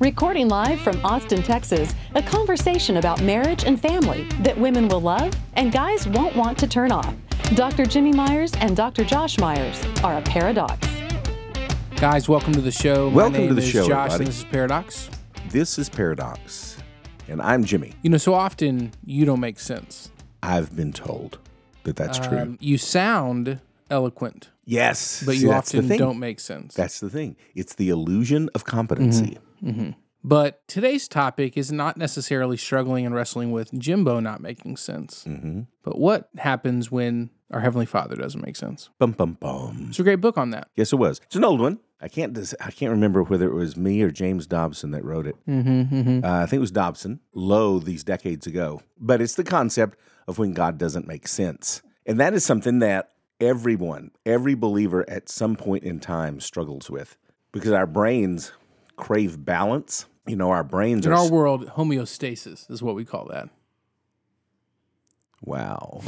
Recording live from Austin, Texas, a conversation about marriage and family that women will love and guys won't want to turn off. Dr. Jimmy Myers and Dr. Josh Myers are a paradox. Guys, welcome to the show. My Welcome to the is show, Josh, everybody. and this is Pairadocs. This is Pairadocs, and I'm Jimmy. You know, so often you don't make sense. I've been told that that's true. Um, you sound eloquent, Yes, but you that's the often don't make sense. That's the thing. It's the illusion of competency. Mm-hmm. But today's topic is not necessarily struggling and wrestling with Jimbo not making sense, Mm-hmm. but what happens when our Heavenly Father doesn't make sense. Bum bum bum. It's a great book on that. Yes, it was. It's an old one. I can't. I can't remember whether it was me or James Dobson that wrote it. Mm-hmm, mm-hmm. Uh, I think it was Dobson. Low these decades ago. But it's the concept of when God doesn't make sense, and that is something that everyone, every believer, at some point in time struggles with, because our brains crave balance. You know, our brains In are our world, homeostasis is what we call that. Wow.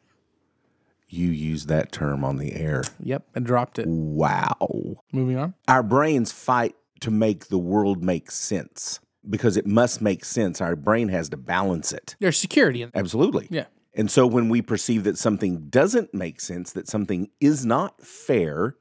you use that term on the air. Yep, I dropped it. Wow. Moving on. Our brains fight to make the world make sense because it must make sense. Our brain has to balance it. There's security in. Absolutely. Yeah. And so when we perceive that something doesn't make sense, that something is not fair,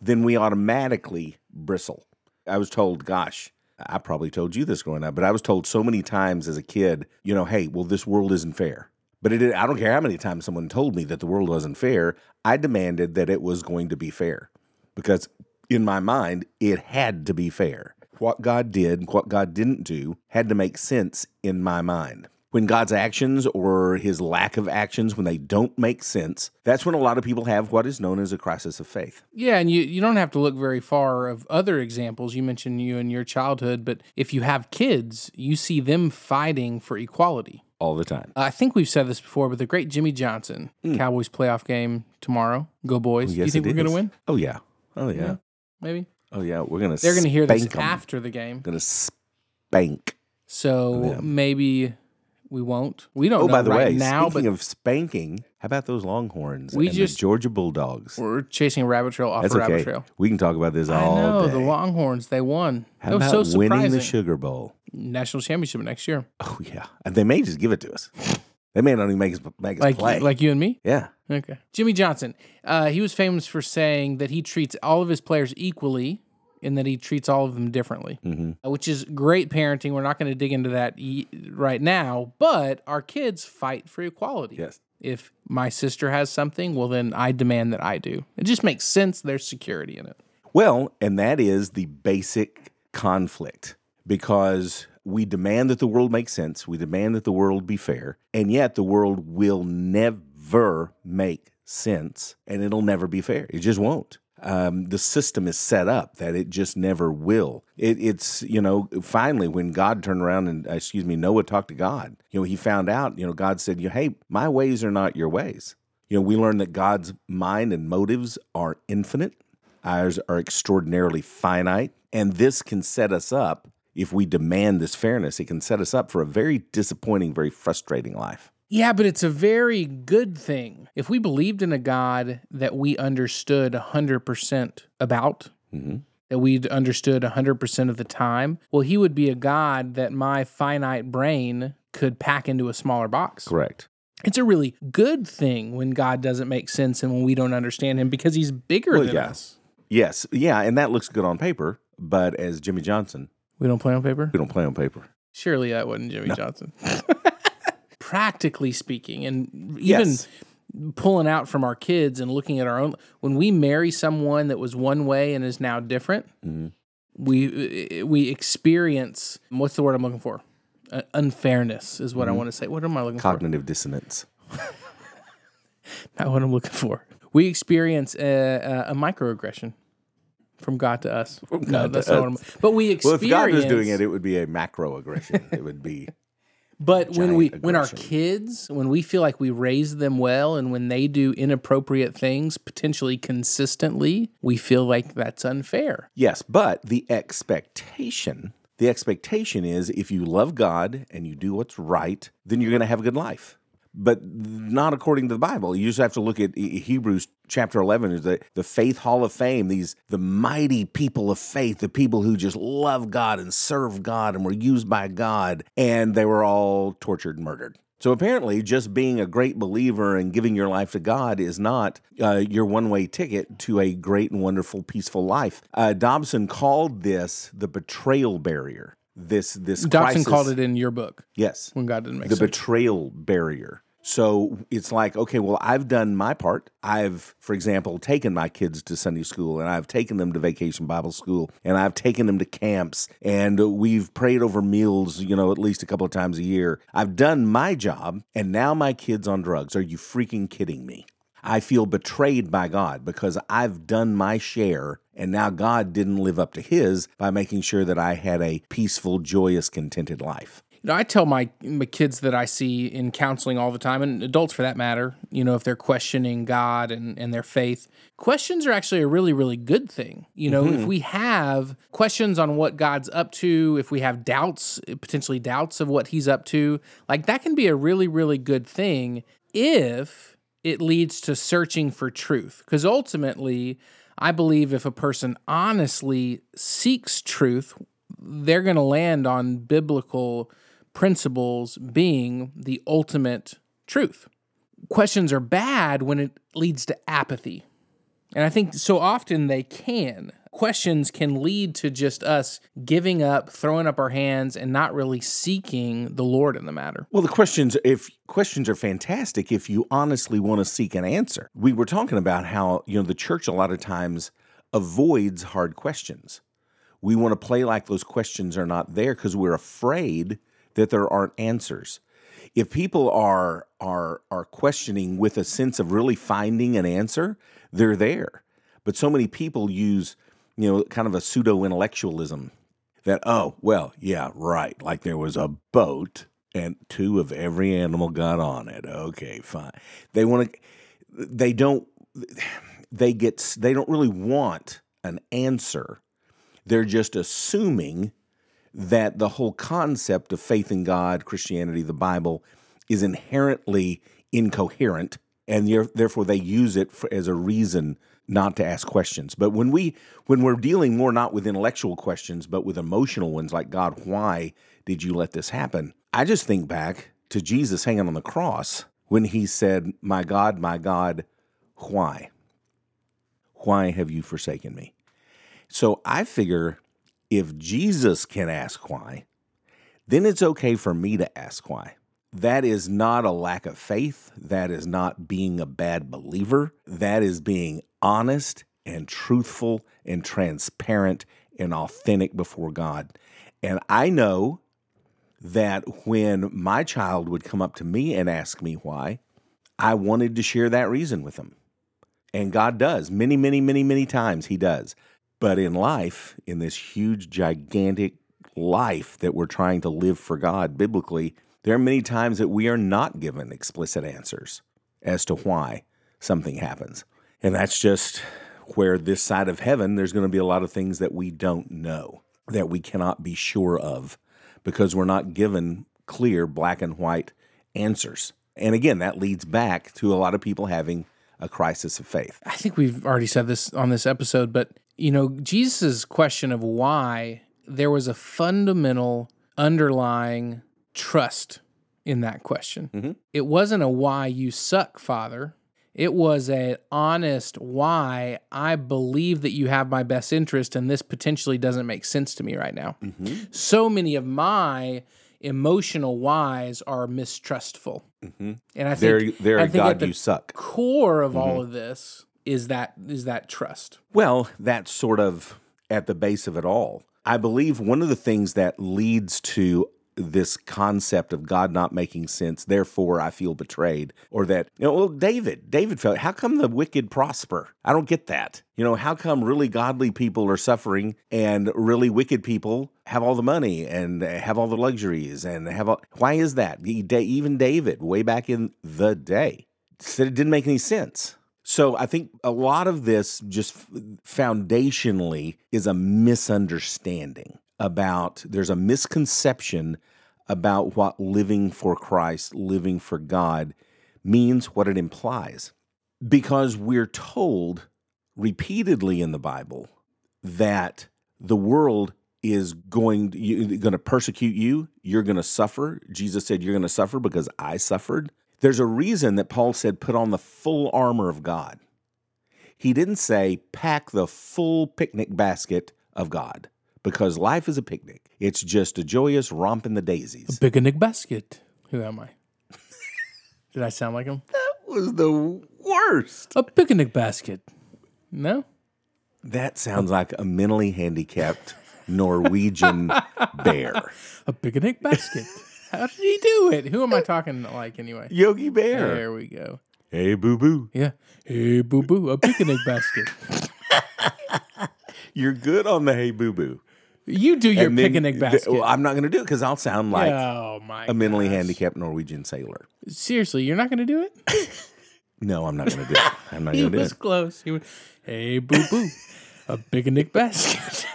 then we automatically bristle. I was told, gosh, I probably told you this growing up, but I was told so many times as a kid, you know, hey, well, this world isn't fair. But it, I don't care how many times someone told me that the world wasn't fair. I demanded that it was going to be fair because in my mind, it had to be fair. What God did, what God didn't do, had to make sense in my mind. When God's actions or his lack of actions, when they don't make sense, that's when a lot of people have what is known as a crisis of faith. Yeah, and you, you don't have to look very far of other examples. You mentioned you in your childhood, but if you have kids, you see them fighting for equality. All the time. I think we've said this before, but the great Jimmy Johnson, hmm. Cowboys playoff game tomorrow. Go boys. Do you. Think we're going to win? Oh, yeah. Oh, yeah. Maybe. Oh, yeah. We're going to They're going to hear this 'em. after the game. To spank. So them. maybe we won't. We don't Oh, by the right way, now, speaking of spanking, how about those Longhorns We and just- the Georgia Bulldogs? we're chasing a rabbit trail off That's a rabbit okay. trail. We can talk about this I all know day. the Longhorns. They won. How that was about so winning the Sugar Bowl? National championship next year, Oh yeah, and they may just give it to us. They may not even make us make us like play. like you and me. yeah, Okay. Jimmy Johnson. Uh, he was famous for saying that he treats all of his players equally and that he treats all of them differently, hmm uh, which is great parenting. We're not going to dig into that right now, but our kids fight for equality. yes, If my sister has something, well, then I demand that I do. It just makes sense. There's security in it. Well, and that is the basic conflict because we demand that the world make sense. We demand that the world be fair, and yet the world will never make sense, and it'll never be fair. It just won't. Um, the system is set up that it just never will. It, it's you know finally when God turned around and uh, excuse me Noah talked to God. You know he found out. You know God said, "You hey, my ways are not your ways." You know we learn that God's mind and motives are infinite. Ours are extraordinarily finite, and this can set us up if we demand this fairness. It can set us up for a very disappointing, very frustrating life. Yeah, but it's a very good thing. If we believed in a God that we understood 100% about, Mhm. that we understood 100% of the time, well, he would be a God that my finite brain could pack into a smaller box. Correct. It's a really good thing when God doesn't make sense and when we don't understand him because he's bigger Well, than yeah. us. Yes, yeah, and that looks good on paper, but as Jimmy Johnson, We don't play on paper? we don't play on paper. Surely that wasn't Jimmy Johnson. Practically speaking, and even Yes. pulling out from our kids and looking at our own, when we marry someone that was one way and is now different, Mhm. we we experience what's the word I'm looking for? Uh, unfairness is what I want to say. What am I looking for? Cognitive dissonance. Not what I'm looking for. We experience a, a, a microaggression. From God to us. no, that's not what I'm, but we experience. Well, if God was doing it, it would be a macro aggression. it would be But when we giant when our kids, when we feel like we raise them well and when they do inappropriate things potentially consistently, we feel like that's unfair. Yes, but the expectation, the expectation is if you love God and you do what's right, then you're going to have a good life. But not according to the Bible. You just have to look at Hebrews chapter 11 is the, the faith hall of fame, these the mighty people of faith, the people who just love God and serve God and were used by God, and they were all tortured and murdered. So apparently, just being a great believer and giving your life to God is not uh, your one-way ticket to a great and wonderful, peaceful life. Uh, Dobson called this the betrayal barrier. This this Dobson crisis- called it in your book yes when God didn't make the sense. betrayal barrier. So it's like, okay, well, I've done my part. I've, for example, taken my kids to Sunday school and I've taken them to vacation Bible school and I've taken them to camps and we've prayed over meals, you know, at least a couple of times a year. I've done my job and now my kid's on drugs. Are you freaking kidding me? I feel betrayed by God because I've done my share and now God didn't live up to his by making sure that I had a peaceful, joyous, contented life. Know, I tell my, my kids that I see in counseling all the time, and adults for that matter, you know, if they're questioning God and, and their faith, questions are actually a really, really good thing. You know, if mm-hmm. we have questions on what God's up to, if we have doubts, potentially doubts of what he's up to, like that can be a really, really good thing if it leads to searching for truth. Because ultimately, I believe if a person honestly seeks truth, they're going to land on biblical principles being the ultimate truth. Questions are bad when it leads to apathy. And I think so often they can. Questions can lead to just us giving up, throwing up our hands, and not really seeking the Lord in the matter. Well, the questions if questions are fantastic if you honestly want to seek an answer. We were talking about how, you know, the church a lot of times avoids hard questions. We want to play like those questions are not there because we're afraid that there aren't answers. If people are are are questioning with a sense of really finding an answer, they're there. But so many people use, you know, kind of a pseudo intellectualism that oh well yeah right like there was a boat and two of every animal got on it okay fine they want to they don't they get they don't really want an answer they're just assuming that the whole concept of faith in god christianity the bible is inherently incoherent and therefore they use it for, as a reason not to ask questions. But when we when we're dealing more not with intellectual questions but with emotional ones like god why did you let this happen? I just think back to jesus hanging on the cross when he said my god my god why? Why have you forsaken me? So i figure if jesus can ask why then it's okay for me to ask why that is not a lack of faith. That is not being a bad believer. That is being honest and truthful and transparent and authentic before God. And I know that when my child would come up to me and ask me why, I wanted to share that reason with them. And God does. Many, many, many, many times He does. But in life, in this huge, gigantic life that we're trying to live for God biblically, there are many times that we are not given explicit answers as to why something happens. And that's just where this side of heaven, there's going to be a lot of things that we don't know, that we cannot be sure of, because we're not given clear black and white answers. And again, that leads back to a lot of people having a crisis of faith. I think we've already said this on this episode, but you know, Jesus' question of why there was a fundamental underlying trust in that question. Mm-hmm. It wasn't a why you suck, Father. It was a honest why I believe that you have my best interest and this potentially doesn't make sense to me right now. Mm-hmm. So many of my emotional whys are mistrustful. Mm-hmm. And I think There, there, I think God, at the you suck. core of all of this is that is that trust. Well, that's sort of at the base of it all. I believe one of the things that leads to this concept of God not making sense, therefore I feel betrayed, or that, you know, well, David, David felt, how come the wicked prosper? I don't get that. You know, how come really godly people are suffering and really wicked people have all the money and have all the luxuries and have all, why is that? Even David, way back in the day, said it didn't make any sense. So I think a lot of this just foundationally is a misunderstanding about there's a misconception about what living for Christ, living for God means, what it implies. Because we're told repeatedly in the Bible that the world is going you, going to persecute you, you're going to suffer. Jesus said you're going to suffer because I suffered. There's a reason that Paul said put on the full armor of God. He didn't say pack the full picnic basket of God because life is a picnic. It's just a joyous romp in the daisies. A picnic basket. Who am I? Did I sound like him? That was the worst. A picnic basket. No? That sounds like a mentally handicapped Norwegian bear. A picnic basket. How did he do it? Who am I talking like anyway? Yogi Bear. There we go. Hey, boo boo. Yeah. Hey, boo boo. A picnic basket. You're good on the hey, boo boo. You do your picnic basket. well, I'm not going to do it because I'll sound like oh my a mentally gosh. handicapped Norwegian sailor. Seriously, you're not going to do it? No, I'm not going to do it. I'm not going to do it. He was close. He was, hey, boo boo. A picnic basket.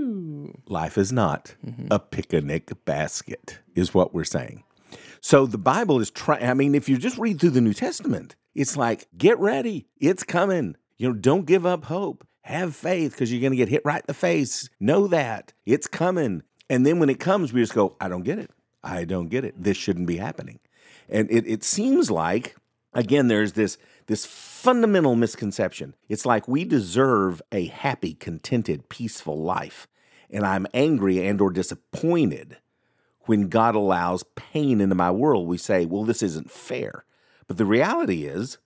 Woo. Life is not Mm-hmm. a picnic basket, is what we're saying. So the Bible is trying, I mean, if you just read through the New Testament, it's like, get ready. It's coming. You know, don't give up hope. Have faith because you're going to get hit right in the face. Know that. It's coming. And then when it comes, we just go, I don't get it. I don't get it. This shouldn't be happening. And it, it seems like, again, there's this this fundamental misconception. It's like we deserve a happy, contented, peaceful life. And I'm angry and or disappointed when God allows pain into my world. We say, well, this isn't fair. But the reality is,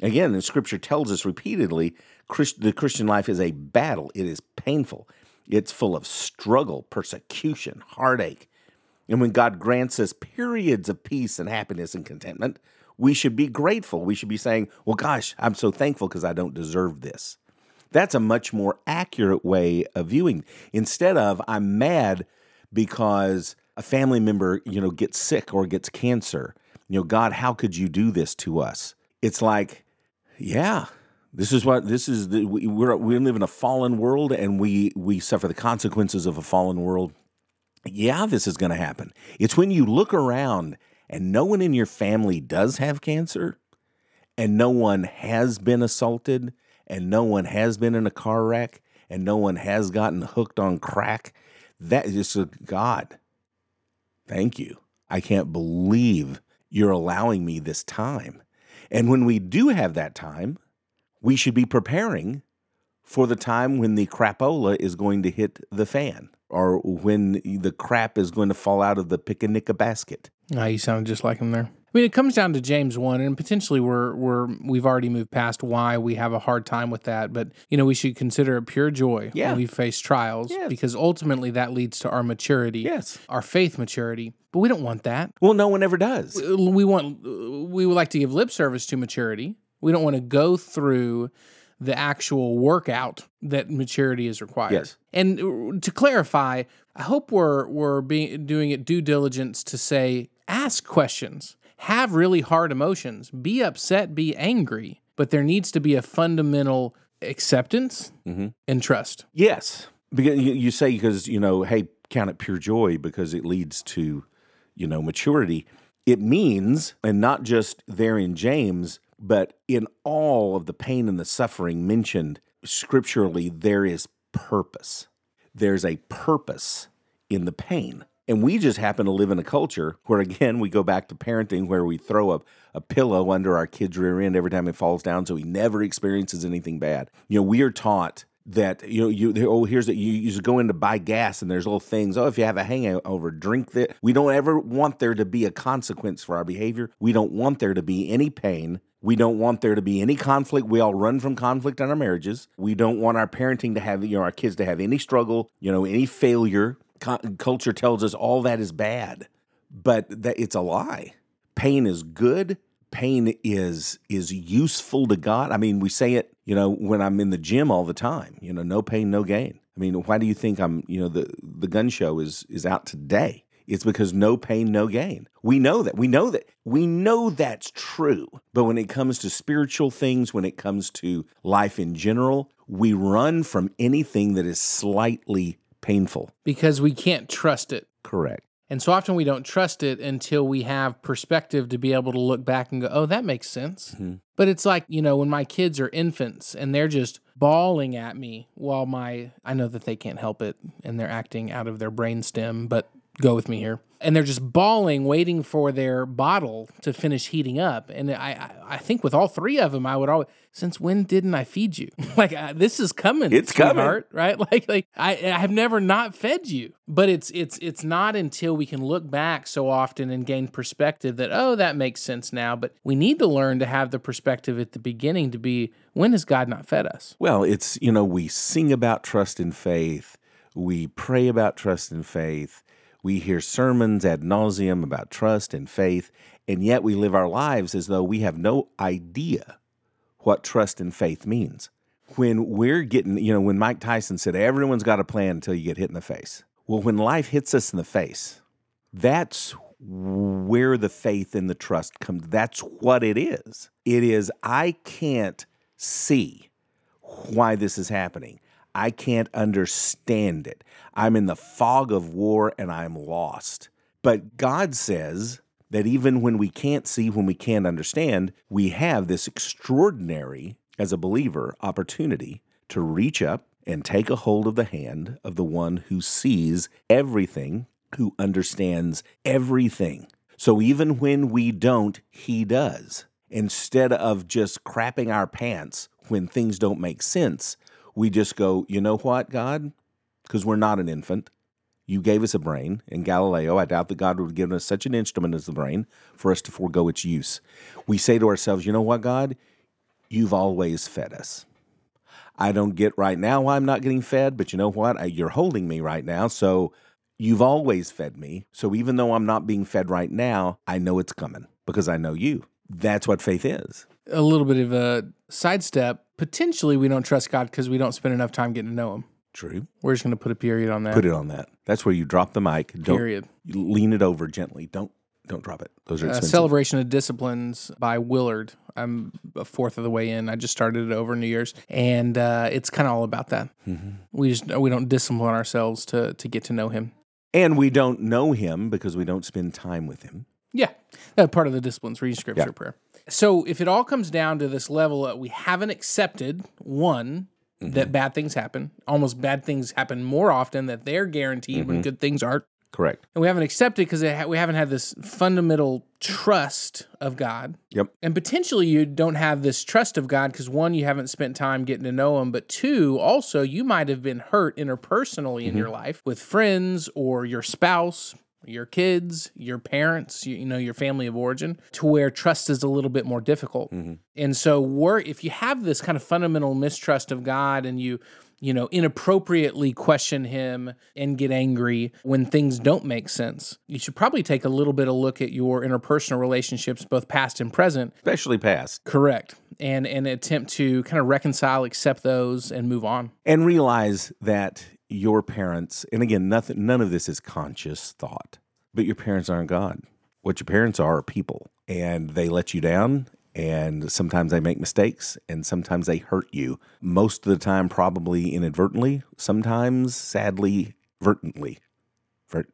again, the scripture tells us repeatedly, Christ, the Christian life is a battle. It is painful. It's full of struggle, persecution, heartache. And when God grants us periods of peace and happiness and contentment, we should be grateful. We should be saying, Well, gosh, I'm so thankful because I don't deserve this. That's a much more accurate way of viewing. Instead of, I'm mad because a family member, you know, gets sick or gets cancer. You know, God, how could you do this to us? It's like, yeah, this is what this is. The, we, we're we live in a fallen world, and we we suffer the consequences of a fallen world yeah, this is going to happen. It's when you look around and no one in your family does have cancer, and no one has been assaulted, and no one has been in a car wreck, and no one has gotten hooked on crack. That is just a God. Thank you. I can't believe you're allowing me this time. And when we do have that time, we should be preparing for the time when the crapola is going to hit the fan or when the crap is going to fall out of the picnic basket. Ah, you sound just like him there. I mean, it comes down to James one, and potentially we're we're we've already moved past why we have a hard time with that. But you know, we should consider it pure joy Yeah. when we face trials, Yes. because ultimately that leads to our maturity, Yes. our faith maturity. But we don't want that. Well, no one ever does. We want we would like to give lip service to maturity. We don't want to go through the actual workout that maturity is required. Yes. And uh, to clarify, I hope we're we're being doing it due diligence to say ask questions, have really hard emotions, be upset, be angry, but there needs to be a fundamental acceptance mm-hmm. and trust. Yes, because you, you say because you know, hey, count it pure joy because it leads to you know maturity. It means, and not just there in James, but in all of the pain and the suffering mentioned scripturally, there is purpose. There's a purpose in the pain. And we just happen to live in a culture where, again, we go back to parenting where we throw a, a pillow under our kid's rear end every time it falls down so he never experiences anything bad. You know, we are taught that, you know, you, oh, here's that you, you just go in to buy gas and there's little things. Oh, if you have a hangover, drink that. We don't ever want there to be a consequence for our behavior. We don't want there to be any pain. We don't want there to be any conflict. We all run from conflict in our marriages. We don't want our parenting to have, you know, our kids to have any struggle, you know, any failure Culture tells us all that is bad, but that it's a lie. Pain is good. Pain is is useful to God. I mean, we say it, you know, when I'm in the gym all the time. You know, no pain, no gain. I mean, why do you think I'm, you know, the the gun show is is out today? It's because no pain, no gain. We know that. We know that. We know that's true. But when it comes to spiritual things, when it comes to life in general, we run from anything that is slightly painful. because we can't trust it. Correct. And so often we don't trust it until we have perspective to be able to look back and go, oh, that makes sense. Mm-hmm. But it's like, you know, when my kids are infants and they're just bawling at me while my, I know that they can't help it and they're acting out of their brain stem, but go with me here. And they're just bawling, waiting for their bottle to finish heating up. And I, I, I think with all three of them, I would always, since when didn't I feed you? like uh, this is coming. It's coming. right? Like, like I, I have never not fed you. But it's, it's, it's not until we can look back so often and gain perspective that oh, that makes sense now. But we need to learn to have the perspective at the beginning to be when has God not fed us? Well, it's, you know, we sing about trust and faith, we pray about trust and faith, we hear sermons ad nauseum about trust and faith, and yet we live our lives as though we have no idea what trust and faith means. When we're getting, you know, when Mike Tyson said, everyone's got a plan until you get hit in the face. Well, when life hits us in the face, that's where the faith and the trust comes. That's what it is. It is, I can't see why this is happening. I can't understand it. I'm in the fog of war and I'm lost. But God says that even when we can't see, when we can't understand, we have this extraordinary, as a believer, opportunity to reach up and take a hold of the hand of the one who sees everything, who understands everything. So even when we don't, he does. Instead of just crapping our pants when things don't make sense, we just go, you know what, God? Because we're not an infant. You gave us a brain. In Galileo, I doubt that God would have given us such an instrument as the brain for us to forego its use. We say to ourselves, you know what, God? You've always fed us. I don't get right now why I'm not getting fed, but you know what? I, you're holding me right now. So you've always fed me. So even though I'm not being fed right now, I know it's coming because I know you. That's what faith is. A little bit of a sidestep. Potentially, we don't trust God because we don't spend enough time getting to know Him. True. We're just going to put a period on that. Put it on that. That's where you drop the mic. Don't period. you lean it over gently. Don't don't drop it. Those are Uh, expensive. Celebration of Disciplines by Willard. I'm a fourth of the way in. I just started it over New Year's, and uh, it's kind of all about that. Mm-hmm. We just we don't discipline ourselves to to get to know Him. and we don't know him because we don't spend time with him. Yeah, that's part of the disciplines, reading scripture, Yeah. prayer. So if it all comes down to this level that we haven't accepted, one, Mm-hmm. that bad things happen, almost bad things happen more often that they're guaranteed Mm-hmm. when good things aren't. Correct. And we haven't accepted because we haven't had this fundamental trust of God. Yep. And potentially you don't have this trust of God because one, you haven't spent time getting to know Him, but two, also you might have been hurt interpersonally in your life with friends or your spouse, your kids, your parents, you, you know, your family of origin, to where trust is a little bit more difficult. Mm-hmm. And so, we're, if you have this kind of fundamental mistrust of God and you you know, inappropriately question him and get angry when things don't make sense. You should probably take a little bit of look at your interpersonal relationships, both past and present. Especially past. Correct. And and attempt to kind of reconcile, accept those, and move on. And realize that your parents, and again, nothing none of this is conscious thought, but your parents aren't God. What your parents are are people. And they let you down and sometimes they make mistakes and sometimes they hurt you. Most of the time, probably inadvertently, sometimes sadly, vertently, vert,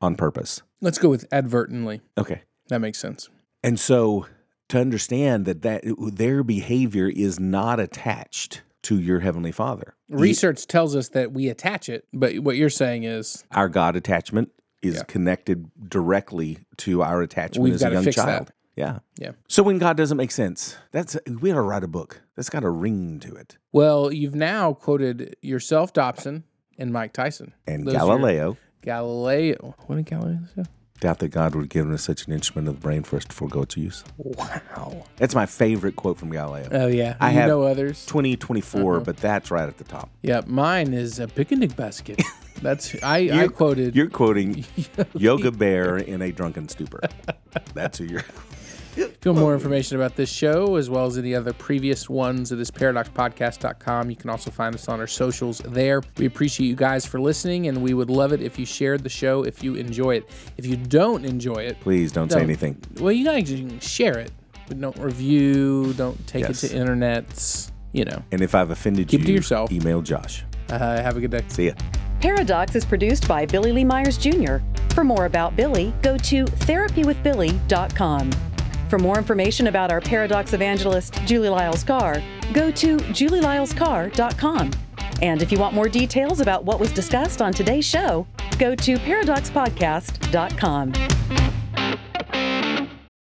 on purpose. Let's go with advertently. Okay. That makes sense. And so to understand that, that their behavior is not attached to your heavenly father. Research tells us that we attach it, but what you're saying is Our God attachment is Yeah. connected directly to our attachment We've as a young fix that. child. Yeah. Yeah. So when God doesn't make sense, that's we ought to write a book. That's got a ring to it. well, you've now quoted yourself, Dobson, and Mike Tyson. And Those Galileo. Galileo. What did Galileo say? Doubt that God would have given us such an instrument of the brain for us to forego its use. Wow. That's my favorite quote from Galileo. Oh yeah. I you have know others. 2024, uh-huh. but that's right at the top. Yeah, mine is a picnic basket. That's I, I quoted. You're quoting Yoga Bear in a drunken stupor. That's who you're. If you want more information about this show, as well as any other previous ones, it is paradoxpodcast.com. You can also find us on our socials there. We appreciate you guys for listening, and we would love it if you shared the show if you enjoy it. If you don't enjoy it, Please don't say Don't. anything. well, you guys can share it, but don't review, don't take Yes. it to internets. You know, And if I've offended Keep you, it to yourself. email Josh. uh, have a good day. See ya. Pairadocs is produced by Billy Lee Myers Jr. For more about Billy, go to therapywithbilly.com. For more information about our Pairadocs evangelist, Julie Lyles Carr, go to julielylescarr.com. And if you want more details about what was discussed on today's show, go to paradoxpodcast.com.